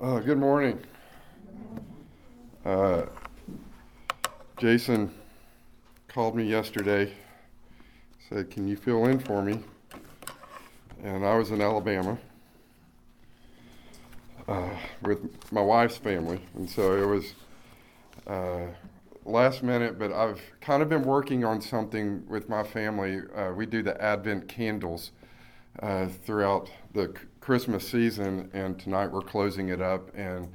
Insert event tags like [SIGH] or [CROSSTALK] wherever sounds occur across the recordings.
Uh, good morning. Uh, Jason called me yesterday, said, Can you fill in for me? And I was in Alabama uh, with my wife's family. And so it was uh, last minute, but I've kind of been working on something with my family. Uh, we do the Advent candles uh, throughout the Christmas season, and tonight we're closing it up. And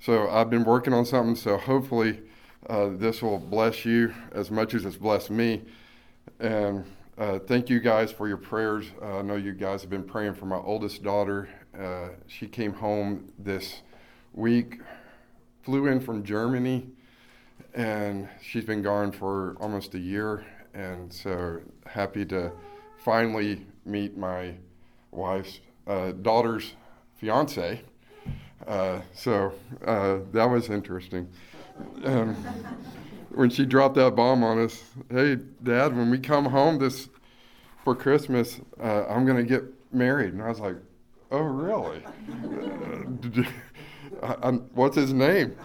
so I've been working on something, so hopefully uh, this will bless you as much as it's blessed me. And uh, thank you guys for your prayers. Uh, I know you guys have been praying for my oldest daughter. Uh, she came home this week, flew in from Germany, and she's been gone for almost a year. And so happy to finally meet my wife's uh, daughter's fiance. Uh, so uh, that was interesting. Um, when she dropped that bomb on us, hey, Dad, when we come home this for Christmas, uh, I'm to get married. And I was like, oh, really? [LAUGHS] I, what's his name?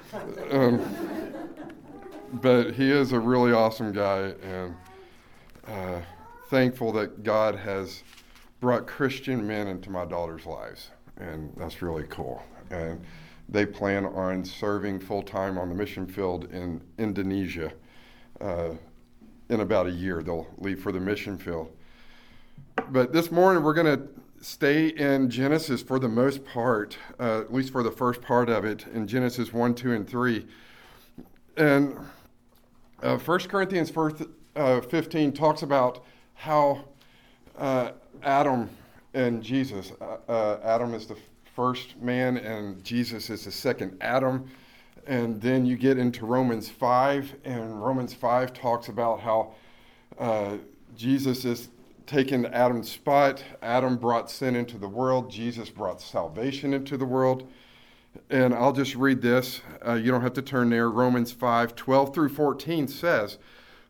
Um, but he is a really awesome guy, and uh, thankful that God has brought Christian men into my daughter's lives, and that's really cool. And they plan on serving full time on the mission field in Indonesia. Uh, in about a year, they'll leave for the mission field. But this morning, we're going to stay in Genesis for the most part, uh, at least for the first part of it, in Genesis 1, 2, and 3. And uh, 1 Corinthians 15 talks about how uh, Adam and Jesus. Uh, uh, Adam is the first man, and Jesus is the second Adam. And then you get into Romans 5, and Romans 5 talks about how uh, Jesus is taking Adam's spot. Adam brought sin into the world, Jesus brought salvation into the world. And I'll just read this. Uh, you don't have to turn there. Romans 5 12 through 14 says,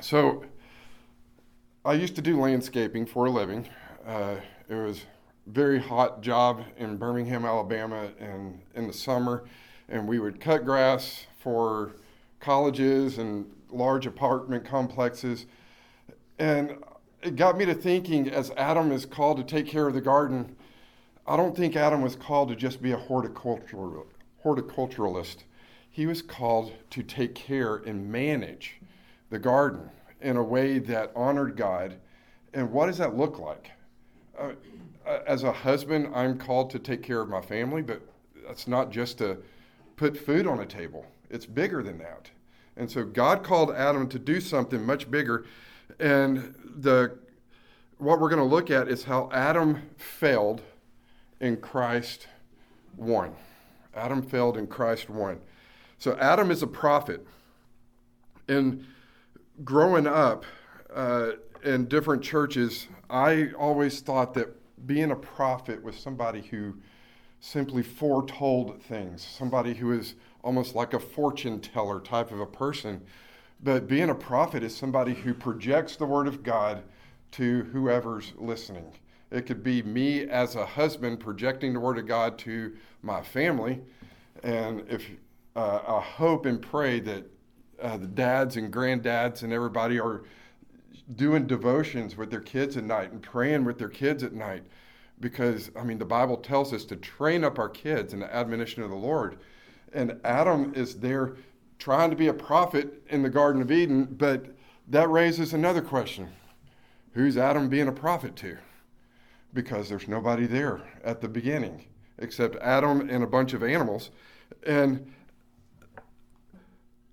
so I used to do landscaping for a living. Uh, it was very hot job in Birmingham, Alabama, and in the summer, and we would cut grass for colleges and large apartment complexes. And it got me to thinking as Adam is called to take care of the garden, I don't think Adam was called to just be a horticultural, horticulturalist. He was called to take care and manage the garden in a way that honored God. And what does that look like? Uh, as a husband, I'm called to take care of my family, but that's not just to put food on a table, it's bigger than that. And so God called Adam to do something much bigger. And the what we're going to look at is how Adam failed in Christ won. Adam failed in Christ won. So Adam is a prophet. And growing up uh, in different churches, I always thought that being a prophet was somebody who simply foretold things, somebody who is almost like a fortune teller type of a person. But being a prophet is somebody who projects the word of God to whoever's listening. It could be me as a husband projecting the word of God to my family. And if uh, I hope and pray that uh, the dads and granddads and everybody are doing devotions with their kids at night and praying with their kids at night because I mean the Bible tells us to train up our kids in the admonition of the Lord. And Adam is there trying to be a prophet in the Garden of Eden, but that raises another question. Who's Adam being a prophet to? Because there's nobody there at the beginning except Adam and a bunch of animals. And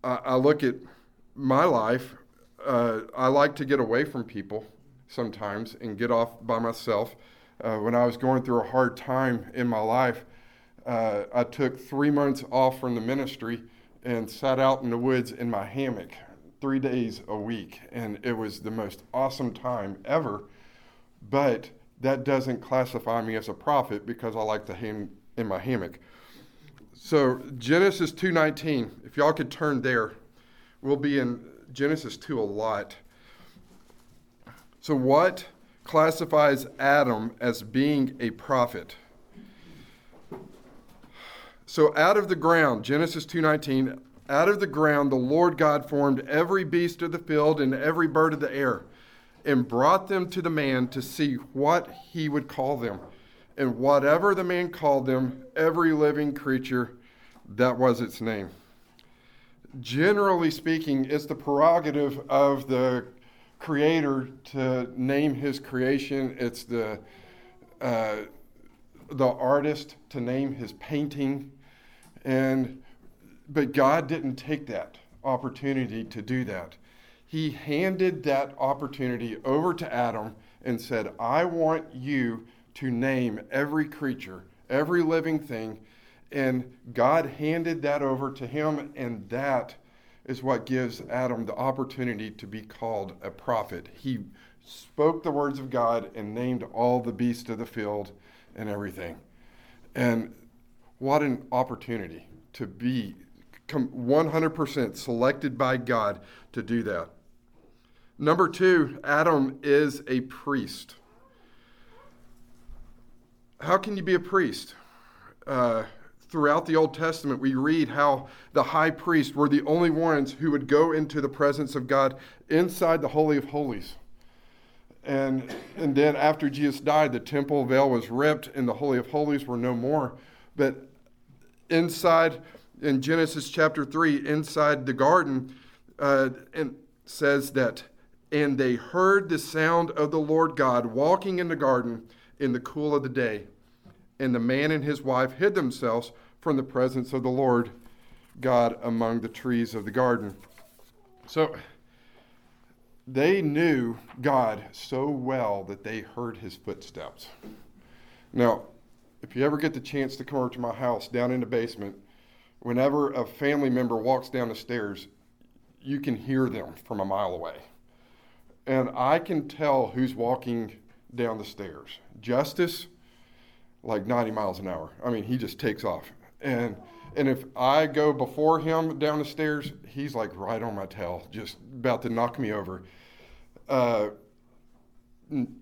I, I look at my life, uh, I like to get away from people sometimes and get off by myself. Uh, when I was going through a hard time in my life, uh, I took three months off from the ministry and sat out in the woods in my hammock three days a week. And it was the most awesome time ever. But that doesn't classify me as a prophet because I like to hang in my hammock. So Genesis 2:19, if y'all could turn there, we'll be in Genesis 2 a lot. So what classifies Adam as being a prophet? So out of the ground, Genesis 2:19, out of the ground the Lord God formed every beast of the field and every bird of the air and brought them to the man to see what he would call them. And whatever the man called them, every living creature, that was its name. Generally speaking, it's the prerogative of the creator to name his creation. It's the uh, the artist to name his painting. And but God didn't take that opportunity to do that. He handed that opportunity over to Adam and said, I want you to name every creature, every living thing. And God handed that over to him, and that is what gives Adam the opportunity to be called a prophet. He spoke the words of God and named all the beasts of the field and everything. And what an opportunity to be 100% selected by God to do that. Number two, Adam is a priest. How can you be a priest? Uh, throughout the Old Testament, we read how the high priest were the only ones who would go into the presence of God inside the Holy of Holies. And, and then after Jesus died, the temple veil was ripped and the Holy of Holies were no more. But inside, in Genesis chapter 3, inside the garden, uh, and says that, and they heard the sound of the Lord God walking in the garden in the cool of the day. And the man and his wife hid themselves from the presence of the Lord God among the trees of the garden. So they knew God so well that they heard his footsteps. Now, if you ever get the chance to come over to my house down in the basement, whenever a family member walks down the stairs, you can hear them from a mile away. And I can tell who's walking down the stairs. Justice, like 90 miles an hour. I mean, he just takes off. And and if I go before him down the stairs, he's like right on my tail, just about to knock me over. Uh,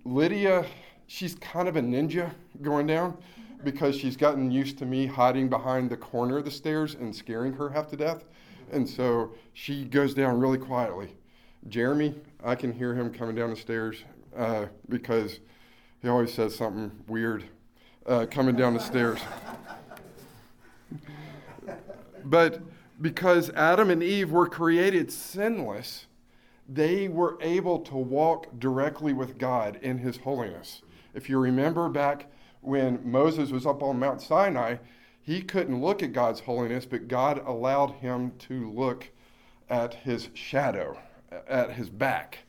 Lydia, she's kind of a ninja going down because she's gotten used to me hiding behind the corner of the stairs and scaring her half to death. And so she goes down really quietly. Jeremy, I can hear him coming down the stairs uh, because he always says something weird uh, coming down the stairs. But because Adam and Eve were created sinless, they were able to walk directly with God in His holiness. If you remember back when Moses was up on Mount Sinai, he couldn't look at God's holiness, but God allowed him to look at his shadow, at his back.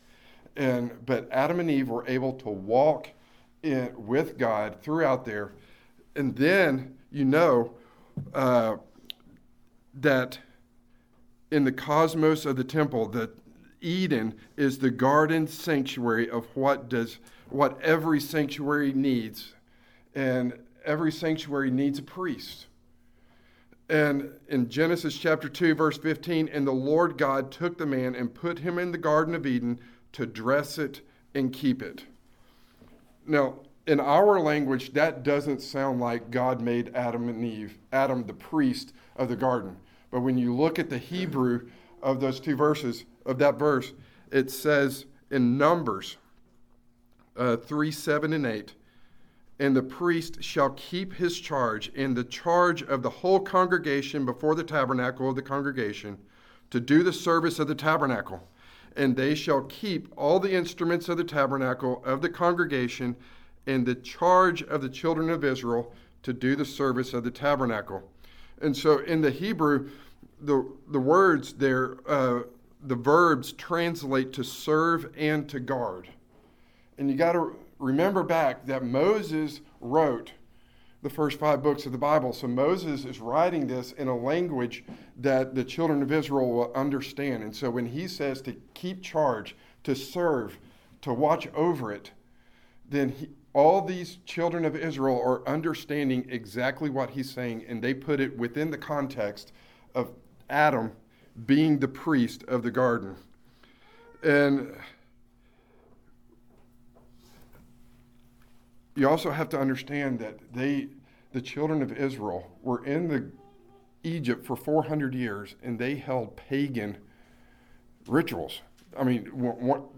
And but Adam and Eve were able to walk in, with God throughout there. And then you know uh, that in the cosmos of the temple, that Eden is the garden sanctuary of what does what every sanctuary needs and every sanctuary needs a priest. And in Genesis chapter 2, verse 15, and the Lord God took the man and put him in the Garden of Eden to dress it and keep it. Now, in our language, that doesn't sound like God made Adam and Eve, Adam the priest of the garden. But when you look at the Hebrew of those two verses, of that verse, it says in Numbers uh, 3, 7, and 8, and the priest shall keep his charge in the charge of the whole congregation before the tabernacle of the congregation to do the service of the tabernacle. And they shall keep all the instruments of the tabernacle of the congregation in the charge of the children of Israel to do the service of the tabernacle. And so in the Hebrew, the, the words there, uh, the verbs translate to serve and to guard. And you got to remember back that Moses wrote the first five books of the Bible. So Moses is writing this in a language that the children of Israel will understand. And so when he says to keep charge, to serve, to watch over it, then he, all these children of Israel are understanding exactly what he's saying, and they put it within the context of Adam being the priest of the garden. And you also have to understand that they, the children of Israel, were in the Egypt for 400 years, and they held pagan rituals. I mean,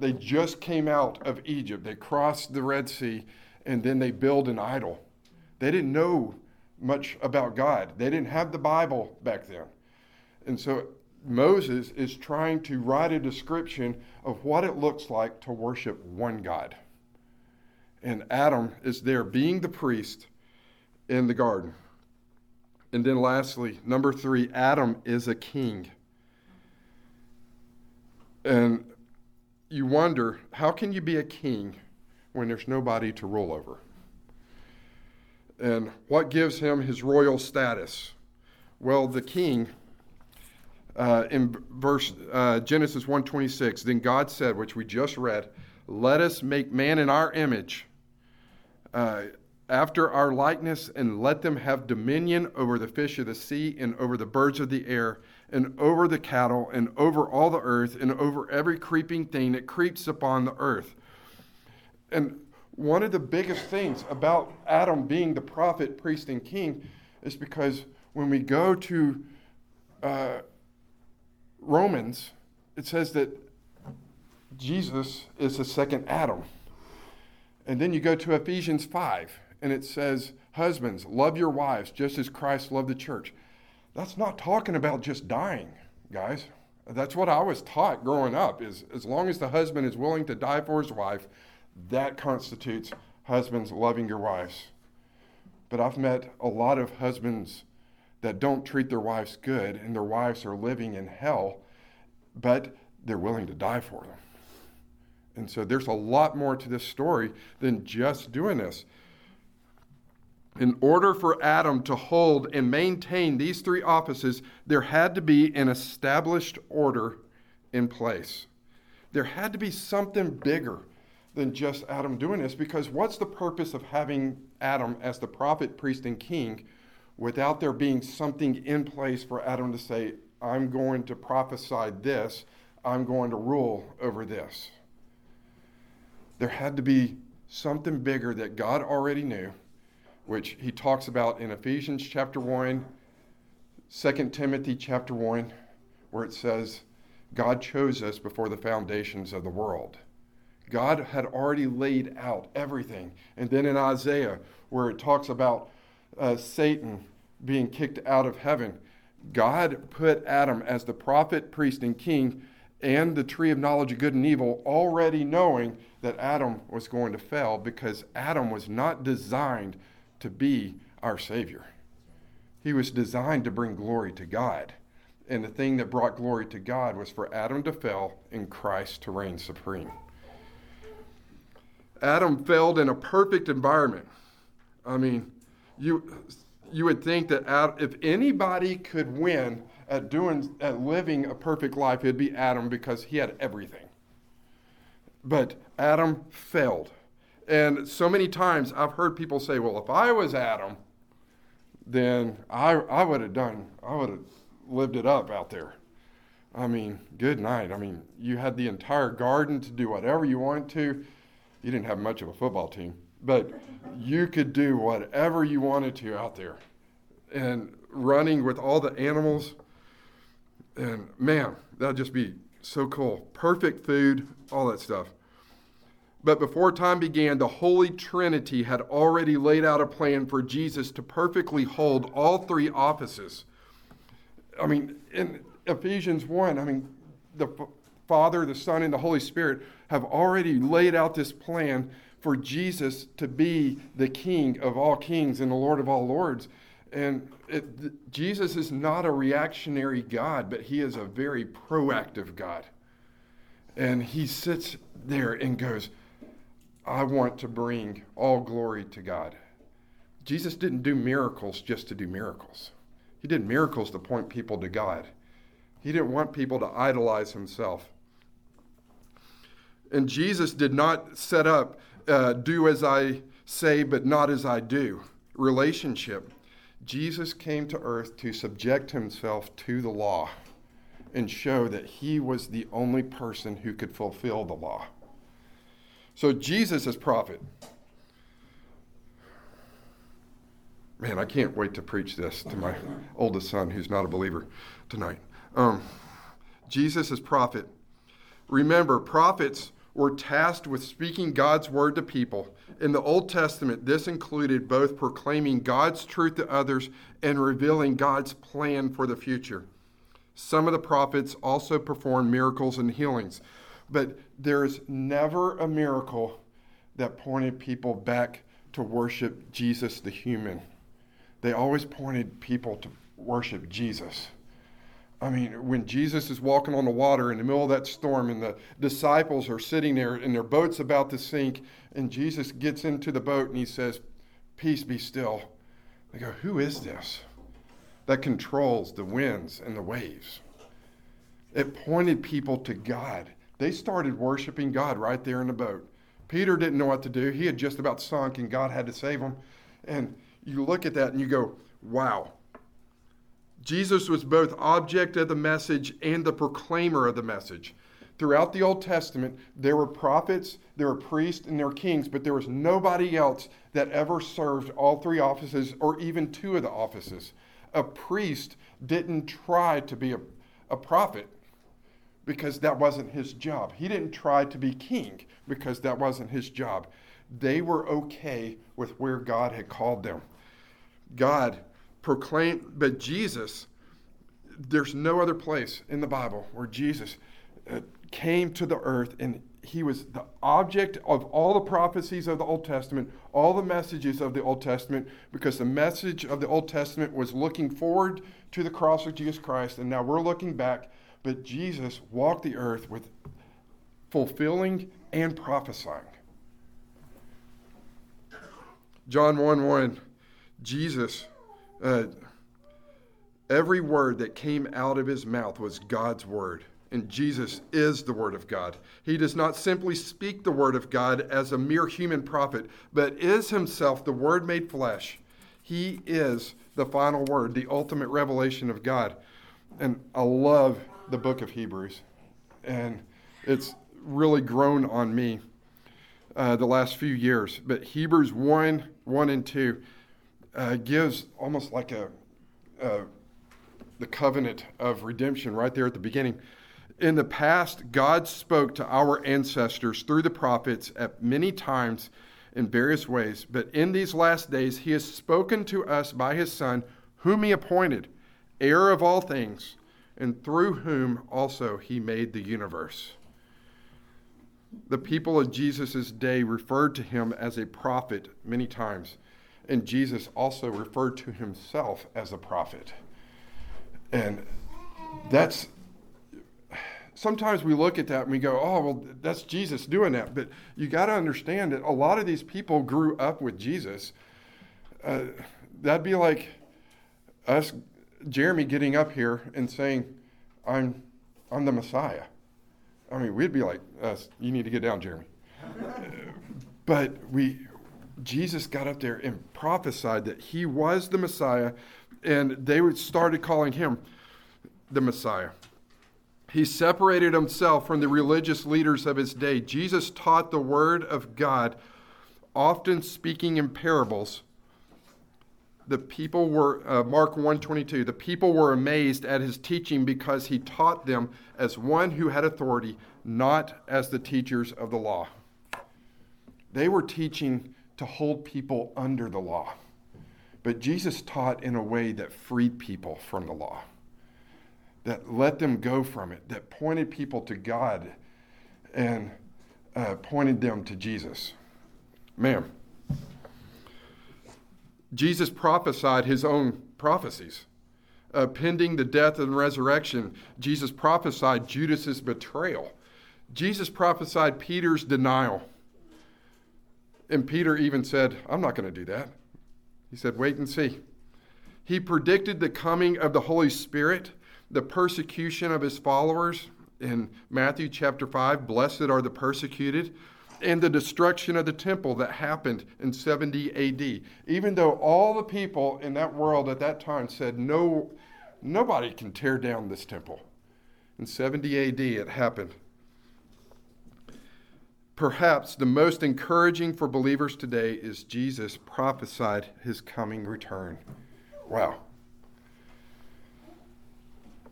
they just came out of Egypt. They crossed the Red Sea, and then they build an idol. They didn't know much about God. They didn't have the Bible back then. And so Moses is trying to write a description of what it looks like to worship one God. And Adam is there being the priest in the garden. And then lastly, number three, Adam is a king. And you wonder, how can you be a king when there's nobody to rule over? And what gives him his royal status? Well, the king uh, in verse uh, Genesis 1:26, then God said, which we just read, "Let us make man in our image, uh, after our likeness, and let them have dominion over the fish of the sea, and over the birds of the air, and over the cattle, and over all the earth, and over every creeping thing that creeps upon the earth." And one of the biggest things about Adam being the prophet, priest, and king is because when we go to uh, Romans, it says that Jesus is the second Adam. And then you go to Ephesians 5, and it says, Husbands, love your wives just as Christ loved the church. That's not talking about just dying, guys. That's what I was taught growing up is as long as the husband is willing to die for his wife, that constitutes husbands loving your wives. But I've met a lot of husbands that don't treat their wives good and their wives are living in hell, but they're willing to die for them. And so there's a lot more to this story than just doing this. In order for Adam to hold and maintain these three offices, there had to be an established order in place. There had to be something bigger than just Adam doing this because what's the purpose of having Adam as the prophet, priest, and king without there being something in place for Adam to say, I'm going to prophesy this, I'm going to rule over this. There had to be something bigger that God already knew, which he talks about in Ephesians chapter 1, 2 Timothy chapter 1, where it says, God chose us before the foundations of the world. God had already laid out everything. And then in Isaiah, where it talks about uh, Satan being kicked out of heaven, God put Adam as the prophet, priest, and king and the tree of knowledge of good and evil, already knowing that Adam was going to fail because Adam was not designed to be our Savior. He was designed to bring glory to God. And the thing that brought glory to God was for Adam to fail and Christ to reign supreme. Adam failed in a perfect environment. I mean, you you would think that if anybody could win at doing at living a perfect life, it'd be Adam because he had everything. But Adam failed. And so many times I've heard people say, well, if I was Adam, then I, I would have done, I would have lived it up out there. I mean, good night. I mean, you had the entire garden to do whatever you wanted to. You didn't have much of a football team but you could do whatever you wanted to out there and running with all the animals. And man, that'd just be so cool. Perfect food, all that stuff. But before time began, the Holy Trinity had already laid out a plan for Jesus to perfectly hold all three offices. I mean, in Ephesians 1, I mean, the Father, the Son, and the Holy Spirit have already laid out this plan for Jesus to be the King of all kings and the Lord of all lords. And it, Jesus is not a reactionary God, but he is a very proactive God. And he sits there and goes, I want to bring all glory to God. Jesus didn't do miracles just to do miracles. He did miracles to point people to God. He didn't want people to idolize himself. And Jesus did not set up uh, do as I say, but not as I do relationship. Jesus came to earth to subject himself to the law and show that he was the only person who could fulfill the law. So Jesus is prophet. Man, I can't wait to preach this to my oldest son who's not a believer tonight. Um, Jesus is prophet. Remember, prophets were tasked with speaking God's word to people. In the Old Testament, this included both proclaiming God's truth to others and revealing God's plan for the future. Some of the prophets also performed miracles and healings, but there's never a miracle that pointed people back to worship Jesus the human they always pointed people to worship Jesus. I mean, when Jesus is walking on the water in the middle of that storm and the disciples are sitting there and their boat's about to sink, and Jesus gets into the boat and he says, Peace be still. They go, Who is this that controls the winds and the waves? It pointed people to God. They started worshiping God right there in the boat. Peter didn't know what to do. He had just about sunk and God had to save him. And you look at that and you go, wow. Jesus was both object of the message and the proclaimer of the message. Throughout the Old Testament, there were prophets, there were priests, and there were kings, but there was nobody else that ever served all three offices or even two of the offices. A priest didn't try to be a, a prophet because that wasn't his job. He didn't try to be king because that wasn't his job. They were okay with where God had called them. God proclaimed, but Jesus, there's no other place in the Bible where Jesus uh, came to the earth and he was the object of all the prophecies of the Old Testament, all the messages of the Old Testament, because the message of the Old Testament was looking forward to the cross of Jesus Christ, and now we're looking back. But Jesus walked the earth with fulfilling and prophesying. John 1 1 Jesus, uh, every word that came out of his mouth was God's word. And Jesus is the Word of God. He does not simply speak the Word of God as a mere human prophet, but is himself the Word made flesh. He is the final word, the ultimate revelation of God. And I love the book of Hebrews. And it's really grown on me uh, the last few years. But Hebrews 1 1 and 2 uh, gives almost like a, uh, the covenant of redemption right there at the beginning. In the past, God spoke to our ancestors through the prophets at many times in various ways, but in these last days, He has spoken to us by His Son, whom He appointed, heir of all things, and through whom also He made the universe. The people of Jesus' day referred to Him as a prophet many times. And Jesus also referred to himself as a prophet. And that's sometimes we look at that and we go, oh, well, that's Jesus doing that. But you got to understand that a lot of these people grew up with Jesus. Uh, that'd be like us, Jeremy, getting up here and saying, I'm, I'm the Messiah. I mean, we'd be like, you need to get down, Jeremy. [LAUGHS] but we, Jesus got up there and prophesied that he was the Messiah, and they started calling him the Messiah. He separated himself from the religious leaders of his day. Jesus taught the word of God, often speaking in parables. The people were uh, Mark 122. The people were amazed at his teaching because he taught them as one who had authority, not as the teachers of the law. They were teaching to hold people under the law. But Jesus taught in a way that freed people from the law, that let them go from it, that pointed people to God and uh, pointed them to Jesus. Ma'am. Jesus prophesied his own prophecies. Uh, pending the death and resurrection, Jesus prophesied Judas's betrayal. Jesus prophesied Peter's denial. And Peter even said, I'm not going to do that. He said, Wait and see. He predicted the coming of the Holy Spirit, the persecution of his followers in Matthew chapter 5. Blessed are the persecuted and the destruction of the temple that happened in 70 AD. Even though all the people in that world at that time said, no, nobody can tear down this temple. In 70 AD, it happened. Perhaps the most encouraging for believers today is Jesus prophesied his coming return. Wow.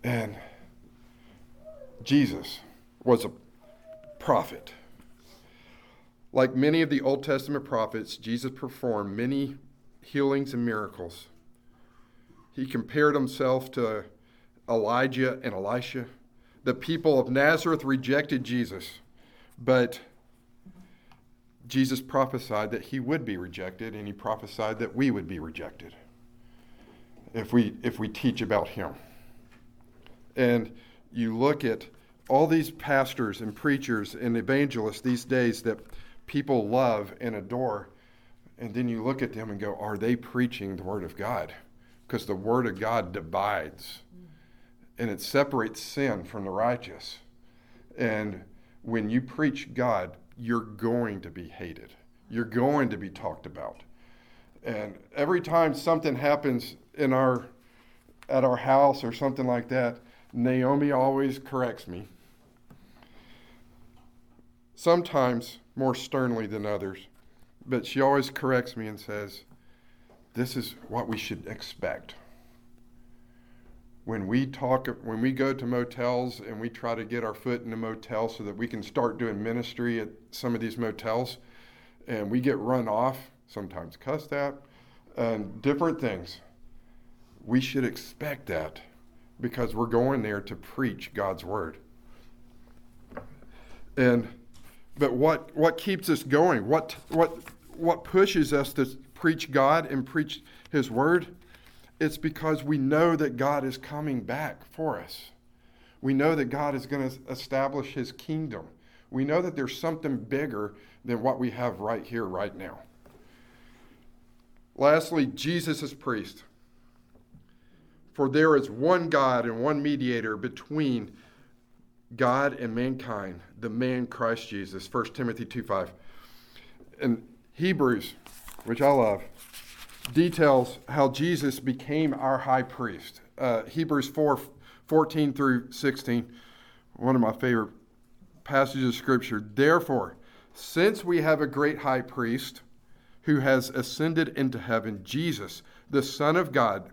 And Jesus was a prophet. Like many of the Old Testament prophets, Jesus performed many healings and miracles. He compared himself to Elijah and Elisha. The people of Nazareth rejected Jesus, but Jesus prophesied that he would be rejected, and he prophesied that we would be rejected if we, if we teach about him. And you look at all these pastors and preachers and evangelists these days that people love and adore. And then you look at them and go, are they preaching the Word of God? Because the Word of God divides and it separates sin from the righteous. And when you preach God, you're going to be hated, you're going to be talked about. And every time something happens in our at our house or something like that, Naomi always corrects me. Sometimes more sternly than others. But she always corrects me and says, This is what we should expect. When we talk, when we go to motels and we try to get our foot in a motel so that we can start doing ministry at some of these motels, and we get run off, sometimes cussed at, and different things, we should expect that because we're going there to preach God's word. And but what, what keeps us going? What, what, what pushes us to preach God and preach His Word? It's because we know that God is coming back for us. We know that God is going to establish His kingdom. We know that there's something bigger than what we have right here, right now. Lastly, Jesus is priest. For there is one God and one mediator between God and mankind, the man Christ Jesus. 1 Timothy 2 5. And Hebrews, which I love, details how Jesus became our high priest. Uh, Hebrews 4 14 through 16, one of my favorite passages of Scripture. Therefore, since we have a great high priest who has ascended into heaven, Jesus, the Son of God,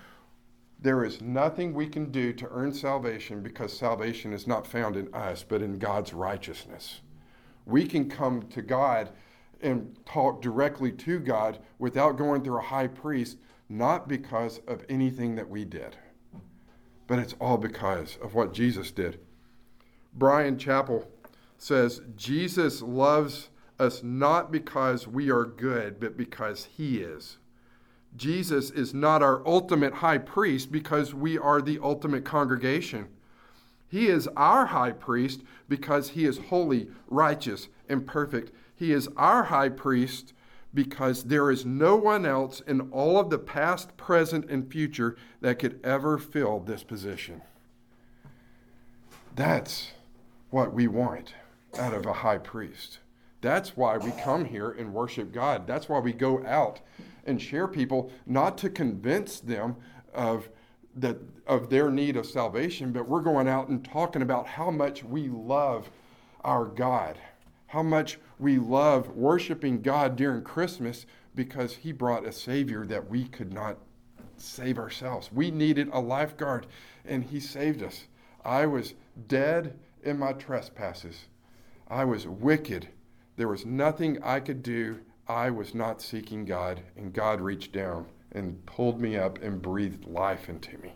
There is nothing we can do to earn salvation because salvation is not found in us, but in God's righteousness. We can come to God and talk directly to God without going through a high priest, not because of anything that we did, but it's all because of what Jesus did. Bryan Chapell says, Jesus loves us not because we are good, but because he is. Jesus is not our ultimate high priest because we are the ultimate congregation. He is our high priest because he is holy, righteous, and perfect. He is our high priest because there is no one else in all of the past, present, and future that could ever fill this position. That's what we want out of a high priest. That's why we come here and worship God. That's why we go out and share people, not to convince them of that of their need of salvation, but we're going out and talking about how much we love our God, how much we love worshiping God during Christmas because He brought a Savior that we could not save ourselves. We needed a lifeguard, and He saved us. I was dead in my trespasses, I was wicked. There was nothing I could do I was not seeking God, and God reached down and pulled me up and breathed life into me.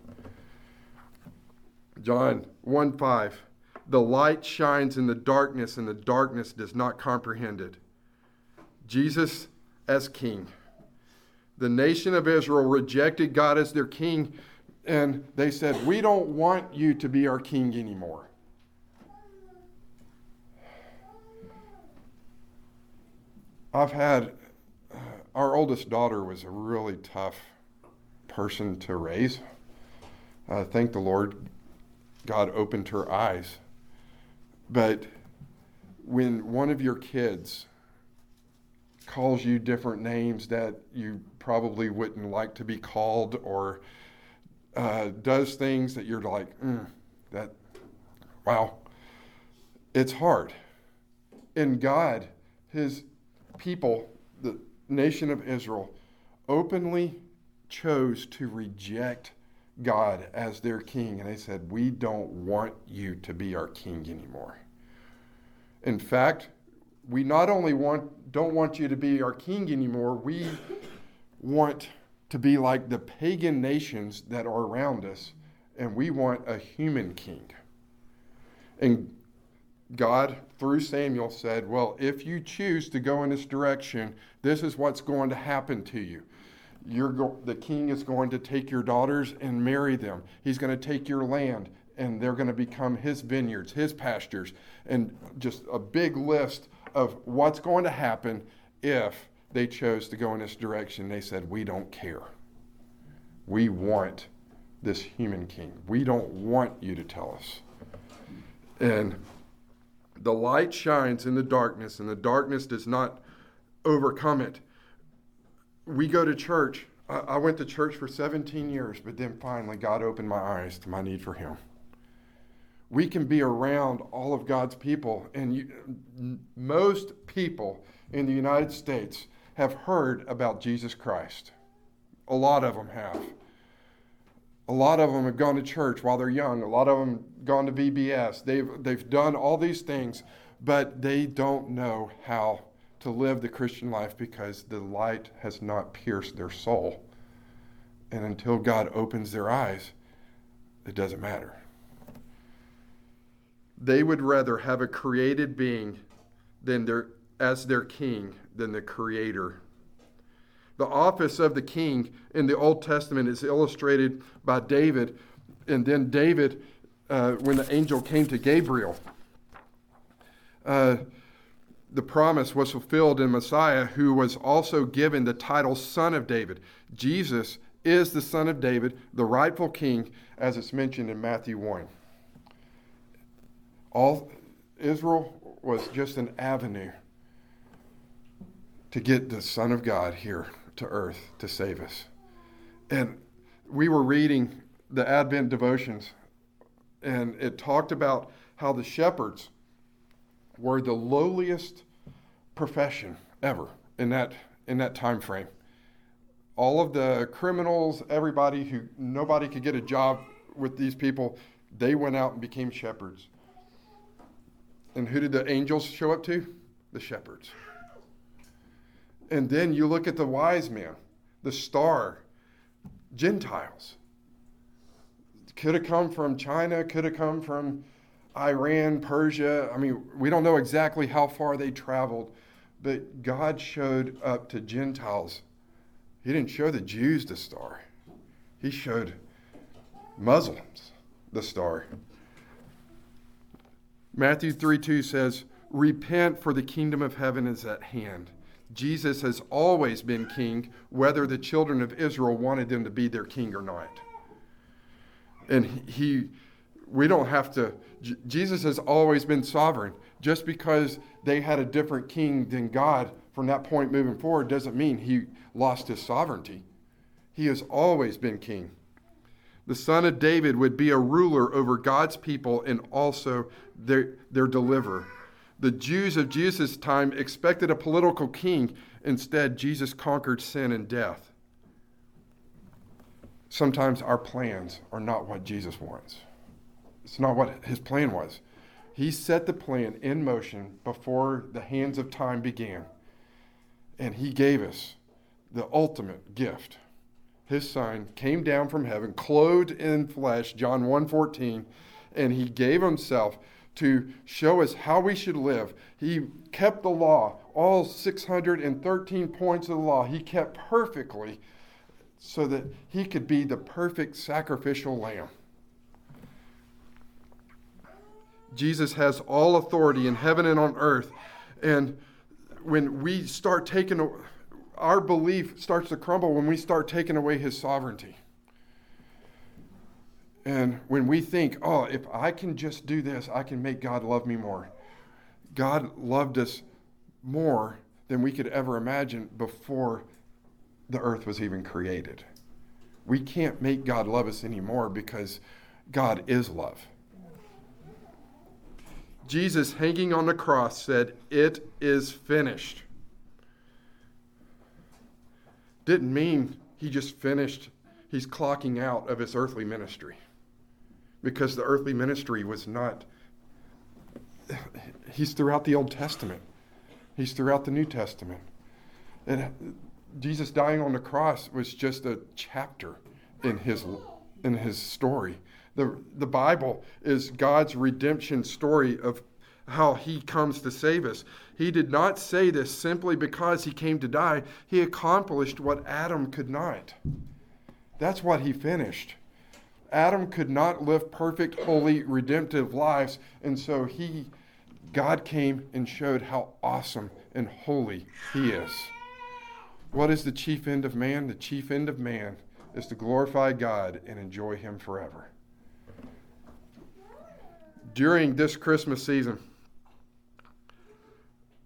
John 1 5. The light shines in the darkness, and the darkness does not comprehend it. Jesus as king. The nation of Israel rejected God as their king, and they said, We don't want you to be our king anymore. I've had, uh, our oldest daughter was a really tough person to raise. I thank the Lord, God opened her eyes. But when one of your kids calls you different names that you probably wouldn't like to be called or uh, does things that you're like, mm, that, wow, it's hard. And God, His people, the nation of Israel, openly chose to reject God as their king. And they said, We don't want you to be our king anymore. In fact, we not only want, don't want you to be our king anymore, we want to be like the pagan nations that are around us, and we want a human king. And God, through Samuel, said, Well, if you choose to go in this direction, this is what's going to happen to you. Go- the king is going to take your daughters and marry them. He's going to take your land, and they're going to become his vineyards, his pastures, and just a big list of what's going to happen if they chose to go in this direction. They said, We don't care. We want this human king. We don't want you to tell us. And the light shines in the darkness, and the darkness does not overcome it. We go to church. I went to church for 17 years, but then finally God opened my eyes to my need for Him we can be around all of God's people. And you, most people in the United States have heard about Jesus Christ. A lot of them have. A lot of them have gone to church while they're young. A lot of them gone to VBS. They've, they've done all these things, but they don't know how to live the Christian life because the light has not pierced their soul. And until God opens their eyes, it doesn't matter. They would rather have a created being than their, as their king than the creator. The office of the king in the Old Testament is illustrated by David. And then David, uh, when the angel came to Gabriel, uh, the promise was fulfilled in Messiah, who was also given the title Son of David. Jesus is the Son of David, the rightful king, as it's mentioned in Matthew 1 all Israel was just an avenue to get the Son of God here to earth to save us. And we were reading the Advent devotions, and it talked about how the shepherds were the lowliest profession ever in that in that time frame. All of the criminals, everybody who nobody could get a job with these people, they went out and became shepherds. And who did the angels show up to? The shepherds. And then you look at the wise man, the star, Gentiles. Could have come from China, could have come from Iran, Persia. I mean, we don't know exactly how far they traveled, but God showed up to Gentiles. He didn't show the Jews the star, He showed Muslims the star. Matthew 3 2 says, Repent, for the kingdom of heaven is at hand. Jesus has always been king, whether the children of Israel wanted him to be their king or not. And he, we don't have to, Jesus has always been sovereign. Just because they had a different king than God from that point moving forward doesn't mean he lost his sovereignty. He has always been king the son of David, would be a ruler over God's people and also their, their deliverer. The Jews of Jesus' time expected a political king. Instead, Jesus conquered sin and death. Sometimes our plans are not what Jesus wants. It's not what his plan was. He set the plan in motion before the hands of time began. And he gave us the ultimate gift his son, came down from heaven, clothed in flesh, John 1:14, and he gave himself to show us how we should live. He kept the law, all 613 points of the law, he kept perfectly so that he could be the perfect sacrificial lamb. Jesus has all authority in heaven and on earth. And when we start taking our belief starts to crumble when we start taking away his sovereignty. And when we think, oh, if I can just do this, I can make God love me more. God loved us more than we could ever imagine before the earth was even created. We can't make God love us anymore because God is love. Jesus, hanging on the cross, said, It is finished. Didn't mean he just finished, he's clocking out of his earthly ministry because the earthly ministry was not, he's throughout the Old Testament, he's throughout the New Testament. And Jesus dying on the cross was just a chapter in his, in his story. The, the Bible is God's redemption story of how he comes to save us. He did not say this simply because he came to die. He accomplished what Adam could not. That's what he finished. Adam could not live perfect, holy, redemptive lives, and so he God came and showed how awesome and holy he is. What is the chief end of man? The chief end of man is to glorify God and enjoy him forever. During this Christmas season,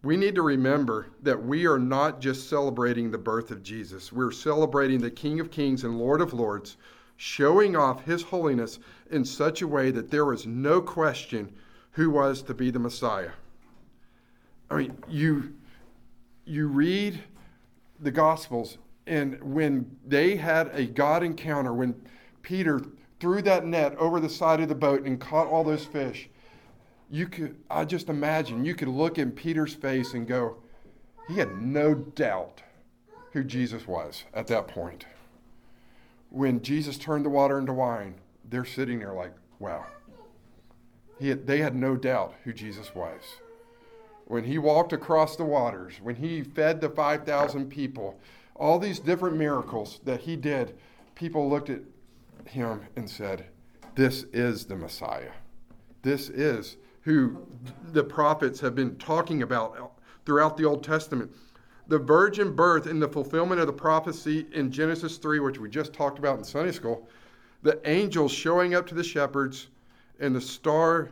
we need to remember that we are not just celebrating the birth of Jesus. We're celebrating the King of Kings and Lord of Lords showing off his holiness in such a way that there was no question who was to be the Messiah. I mean, you you read the Gospels, and when they had a God encounter, when Peter threw that net over the side of the boat and caught all those fish, you could I just imagine you could look in Peter's face and go, he had no doubt who Jesus was at that point when Jesus turned the water into wine, they're sitting there like, wow. Had, they had no doubt who Jesus was. When he walked across the waters, when he fed the 5,000 people, all these different miracles that he did, people looked at him and said, This is the Messiah. This is who the prophets have been talking about throughout the Old Testament the virgin birth in the fulfillment of the prophecy in Genesis 3, which we just talked about in Sunday school, the angels showing up to the shepherds, and the star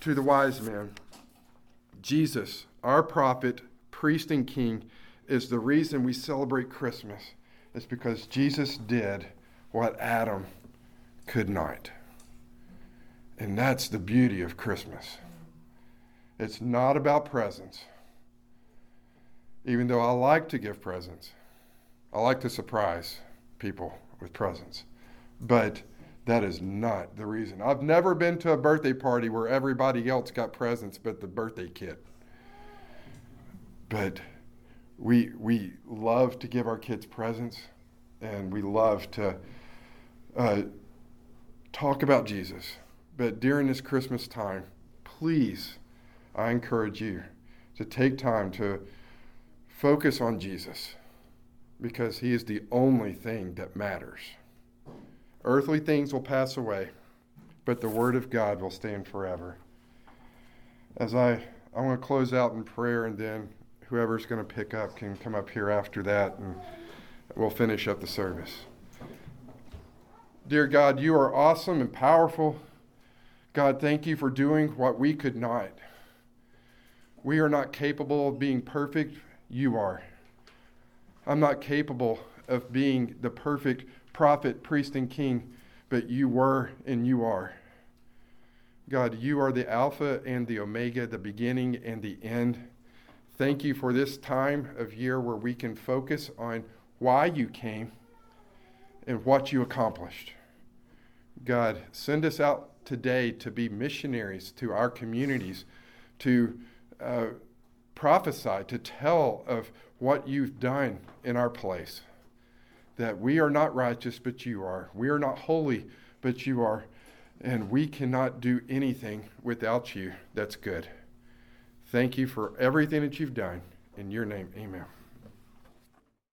to the wise men. Jesus, our prophet, priest, and king, is the reason we celebrate Christmas. It's because Jesus did what Adam could not. And that's the beauty of Christmas. It's not about presents even though I like to give presents. I like to surprise people with presents. But that is not the reason. I've never been to a birthday party where everybody else got presents but the birthday kid. But we we love to give our kids presents and we love to uh, talk about Jesus. But during this Christmas time, please, I encourage you to take time to Focus on Jesus because he is the only thing that matters. Earthly things will pass away, but the word of God will stand forever. As I I want to close out in prayer and then whoever's going to pick up can come up here after that and we'll finish up the service. Dear God, you are awesome and powerful. God, thank you for doing what we could not. We are not capable of being perfect, you are. I'm not capable of being the perfect prophet, priest, and king, but you were and you are. God, you are the Alpha and the Omega, the beginning and the end. Thank you for this time of year where we can focus on why you came and what you accomplished. God, send us out today to be missionaries to our communities, to uh, prophesy, to tell of what you've done in our place. That we are not righteous, but you are. We are not holy, but you are. And we cannot do anything without you that's good. Thank you for everything that you've done. In your name, amen.